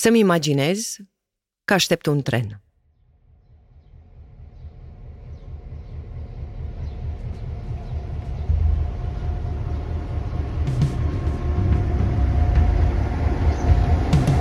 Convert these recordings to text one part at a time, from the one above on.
Să-mi imaginez că aștept un tren.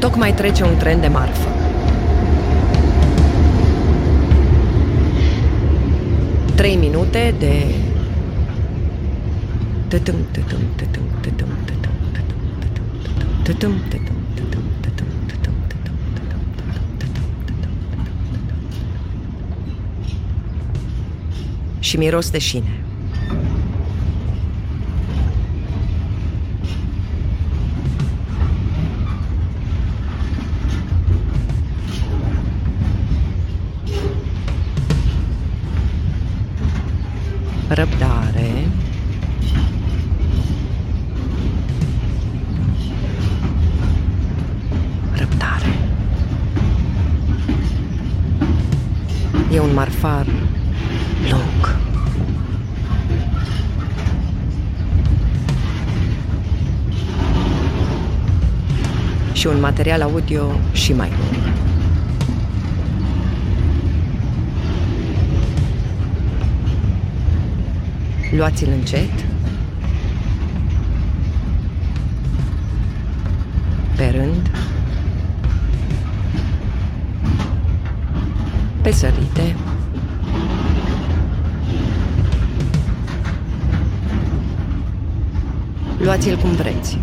Tocmai trece un tren de marfă. Trei minute de... Tătâm, tătâm, tătâm, tătâm, tătâm, tătâm, tătâm, tătâm, tătâm, tătâm, Și miros de șine. răbdare, răbdare. E un marfar lung. Și un material audio și mai lung. Luați-l încet. Luați-l cum vreți.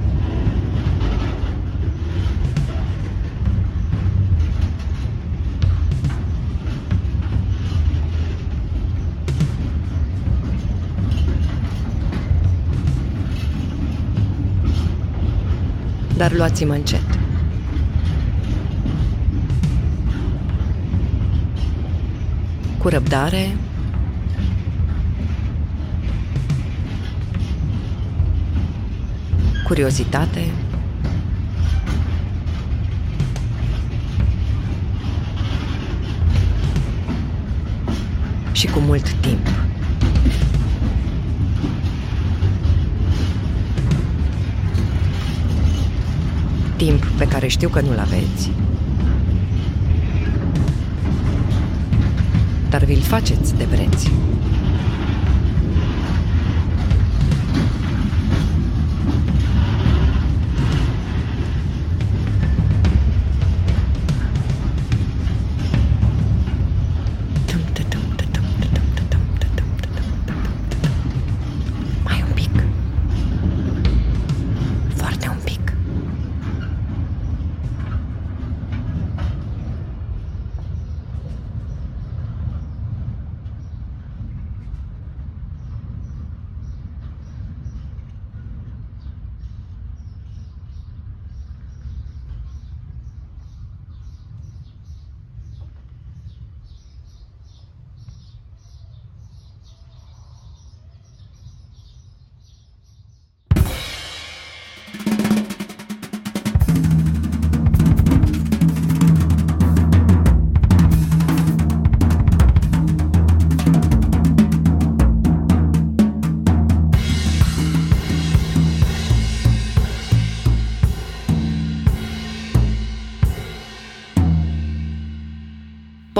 dar luați-mă încet. Cu răbdare, curiozitate, și cu mult timp. timp pe care știu că nu-l aveți. Dar vi-l faceți de vreți.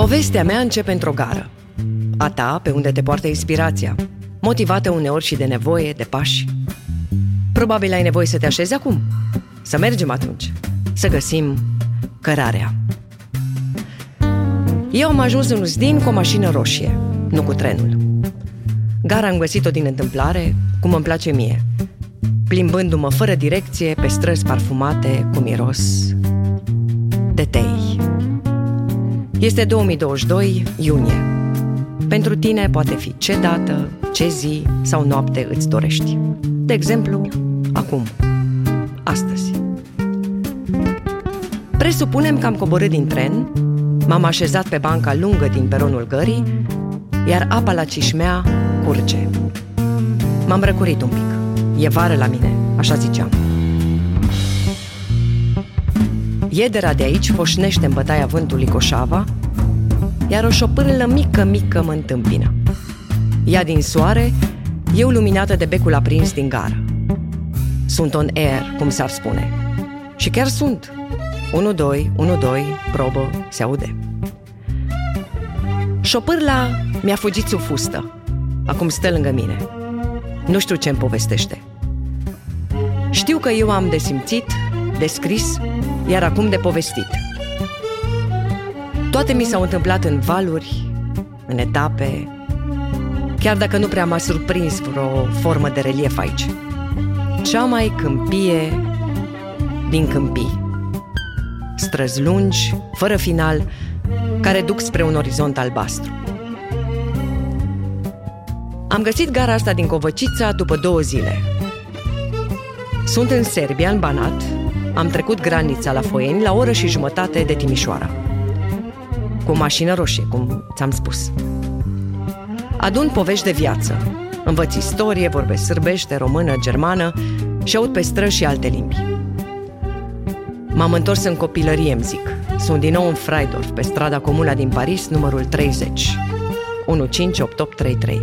Povestea mea începe într-o gară. A ta, pe unde te poartă inspirația, motivată uneori și de nevoie, de pași. Probabil ai nevoie să te așezi acum. Să mergem atunci. Să găsim cărarea. Eu am ajuns în Uzdin cu o mașină roșie, nu cu trenul. Gara am găsit-o din întâmplare, cum îmi place mie, plimbându-mă fără direcție pe străzi parfumate cu miros de tei. Este 2022, iunie. Pentru tine poate fi ce dată, ce zi sau noapte îți dorești. De exemplu, acum, astăzi. Presupunem că am coborât din tren, m-am așezat pe banca lungă din peronul gării, iar apa la cișmea curge. M-am răcurit un pic. E vară la mine, așa ziceam. Iedera de aici foșnește în bătaia vântului Coșava, iar o șopârlă mică, mică mă întâmpină. Ea din soare, eu luminată de becul aprins din gară. Sunt on air, cum s-ar spune. Și chiar sunt. 1, 2, 1, 2, probă, se aude. Șopârla mi-a fugit sub fustă. Acum stă lângă mine. Nu știu ce îmi povestește. Știu că eu am de simțit, de scris, iar acum de povestit. Toate mi s-au întâmplat în valuri, în etape, chiar dacă nu prea m-a surprins vreo formă de relief aici. Cea mai câmpie din câmpii. Străzi lungi, fără final, care duc spre un orizont albastru. Am găsit gara asta din Covăcița după două zile. Sunt în Serbia, în Banat. Am trecut granița la Foieni la o oră și jumătate de Timișoara. Cu o mașină roșie, cum ți-am spus. Adun povești de viață. Învăț istorie, vorbesc sârbește, română, germană și aud pe străzi și alte limbi. M-am întors în copilărie, îmi zic. Sunt din nou în Freidorf, pe strada Comuna din Paris, numărul 30. 158833.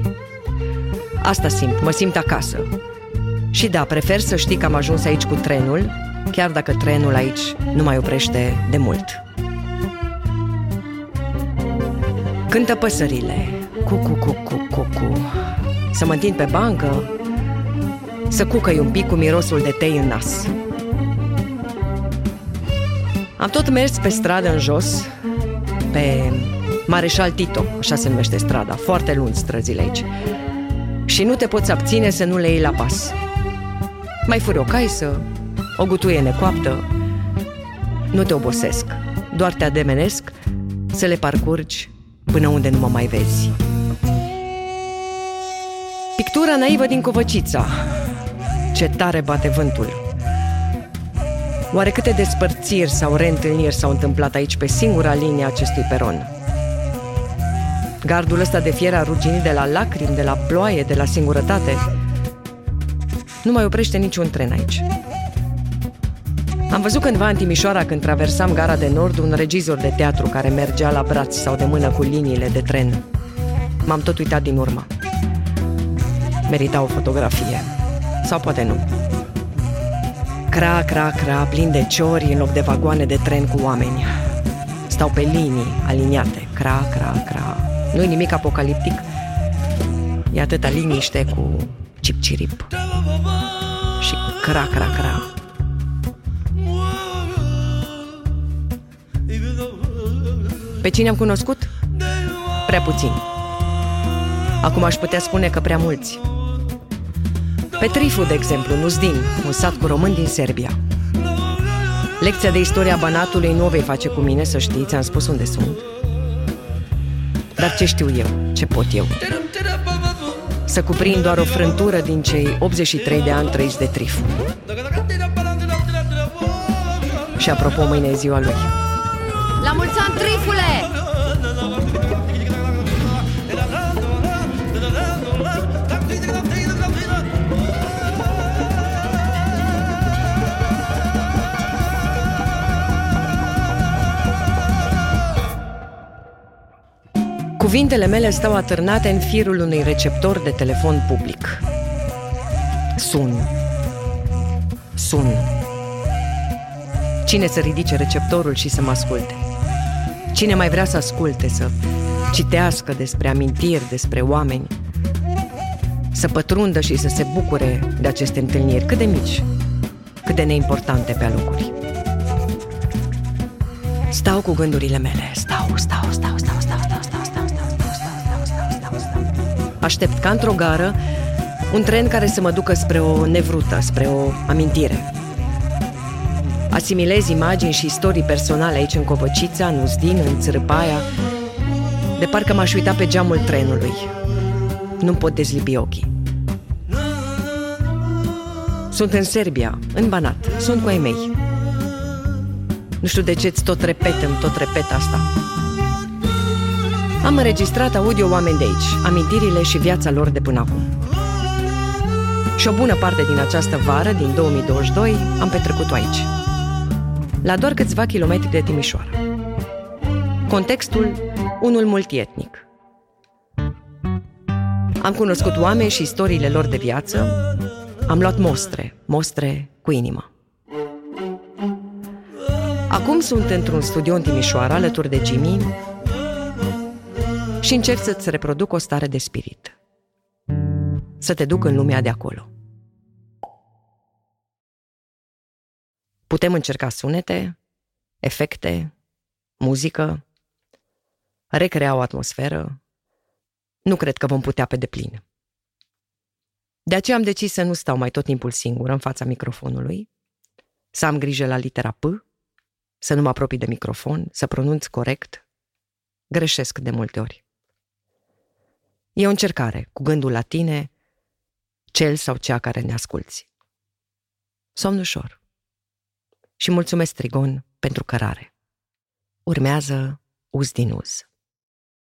Asta simt, mă simt acasă. Și da, prefer să știi că am ajuns aici cu trenul, chiar dacă trenul aici nu mai oprește de mult. Cântă păsările, cu cu cu cu cu cu. Să mă întind pe bancă, să cucăi un pic cu mirosul de tei în nas. Am tot mers pe stradă în jos, pe Mareșal Tito, așa se numește strada, foarte lungi străzile aici. Și nu te poți abține să nu le iei la pas. Mai furi o caisă, o gutuie necoaptă, nu te obosesc, doar te ademenesc să le parcurgi până unde nu mă mai vezi. Pictura naivă din Covăcița. Ce tare bate vântul. Oare câte despărțiri sau reîntâlniri s-au întâmplat aici pe singura linie a acestui peron? Gardul ăsta de fier a ruginit de la lacrimi, de la ploaie, de la singurătate. Nu mai oprește niciun tren aici. Am văzut cândva în Timișoara, când traversam gara de nord, un regizor de teatru care mergea la braț sau de mână cu liniile de tren. M-am tot uitat din urmă. Merita o fotografie. Sau poate nu. Cra, cra, cra, plin de ciori în loc de vagoane de tren cu oameni. Stau pe linii aliniate. Cra, cra, cra. Nu-i nimic apocaliptic. E atâta liniște cu cip-cirip. Și cra, cra, cra. Pe cine am cunoscut? Prea puțin. Acum aș putea spune că prea mulți. Pe Trifu, de exemplu, Nuzdin, un sat cu români din Serbia. Lecția de istoria Banatului nu o vei face cu mine, să știi, ți-am spus unde sunt. Dar ce știu eu? Ce pot eu? Să cuprind doar o frântură din cei 83 de ani trăiți de Trifu. Și apropo, mâine e ziua lui. La mulți ani, Trifule! Cuvintele mele stau atârnate în firul unui receptor de telefon public. Sun. Sun. Cine să ridice receptorul și să mă asculte? Cine mai vrea să asculte, să citească despre amintiri, despre oameni? Să pătrundă și să se bucure de aceste întâlniri, cât de mici, cât de neimportante pe alocuri. Stau cu gândurile mele, stau, stau, stau, stau, stau, stau, stau, stau, stau, stau, stau, stau, stau, stau. Aștept ca într-o gară un tren care să mă ducă spre o nevrută, spre o amintire. Asimilez imagini și istorii personale aici în Covăcița, în Uzdin, în Țărâpaia, de parcă m-aș uita pe geamul trenului. Nu pot dezlipi ochii. Sunt în Serbia, în Banat, sunt cu ai mei. Nu știu de ce îți tot repet, îmi tot repet asta. Am înregistrat audio oameni de aici, amintirile și viața lor de până acum. Și o bună parte din această vară, din 2022, am petrecut-o aici. La doar câțiva kilometri de Timișoara. Contextul, unul multietnic. Am cunoscut oameni și istoriile lor de viață, am luat mostre, mostre cu inimă. Acum sunt într-un studio în Timișoara, alături de Jimmy, și încerc să-ți reproduc o stare de spirit. Să te duc în lumea de acolo. Putem încerca sunete, efecte, muzică, recrea o atmosferă. Nu cred că vom putea pe deplin. De aceea am decis să nu stau mai tot timpul singur în fața microfonului, să am grijă la litera P, să nu mă apropii de microfon, să pronunț corect. Greșesc de multe ori. E o încercare, cu gândul la tine, cel sau cea care ne asculți. Somn ușor. Și mulțumesc, Trigon, pentru cărare. Urmează uz din uz.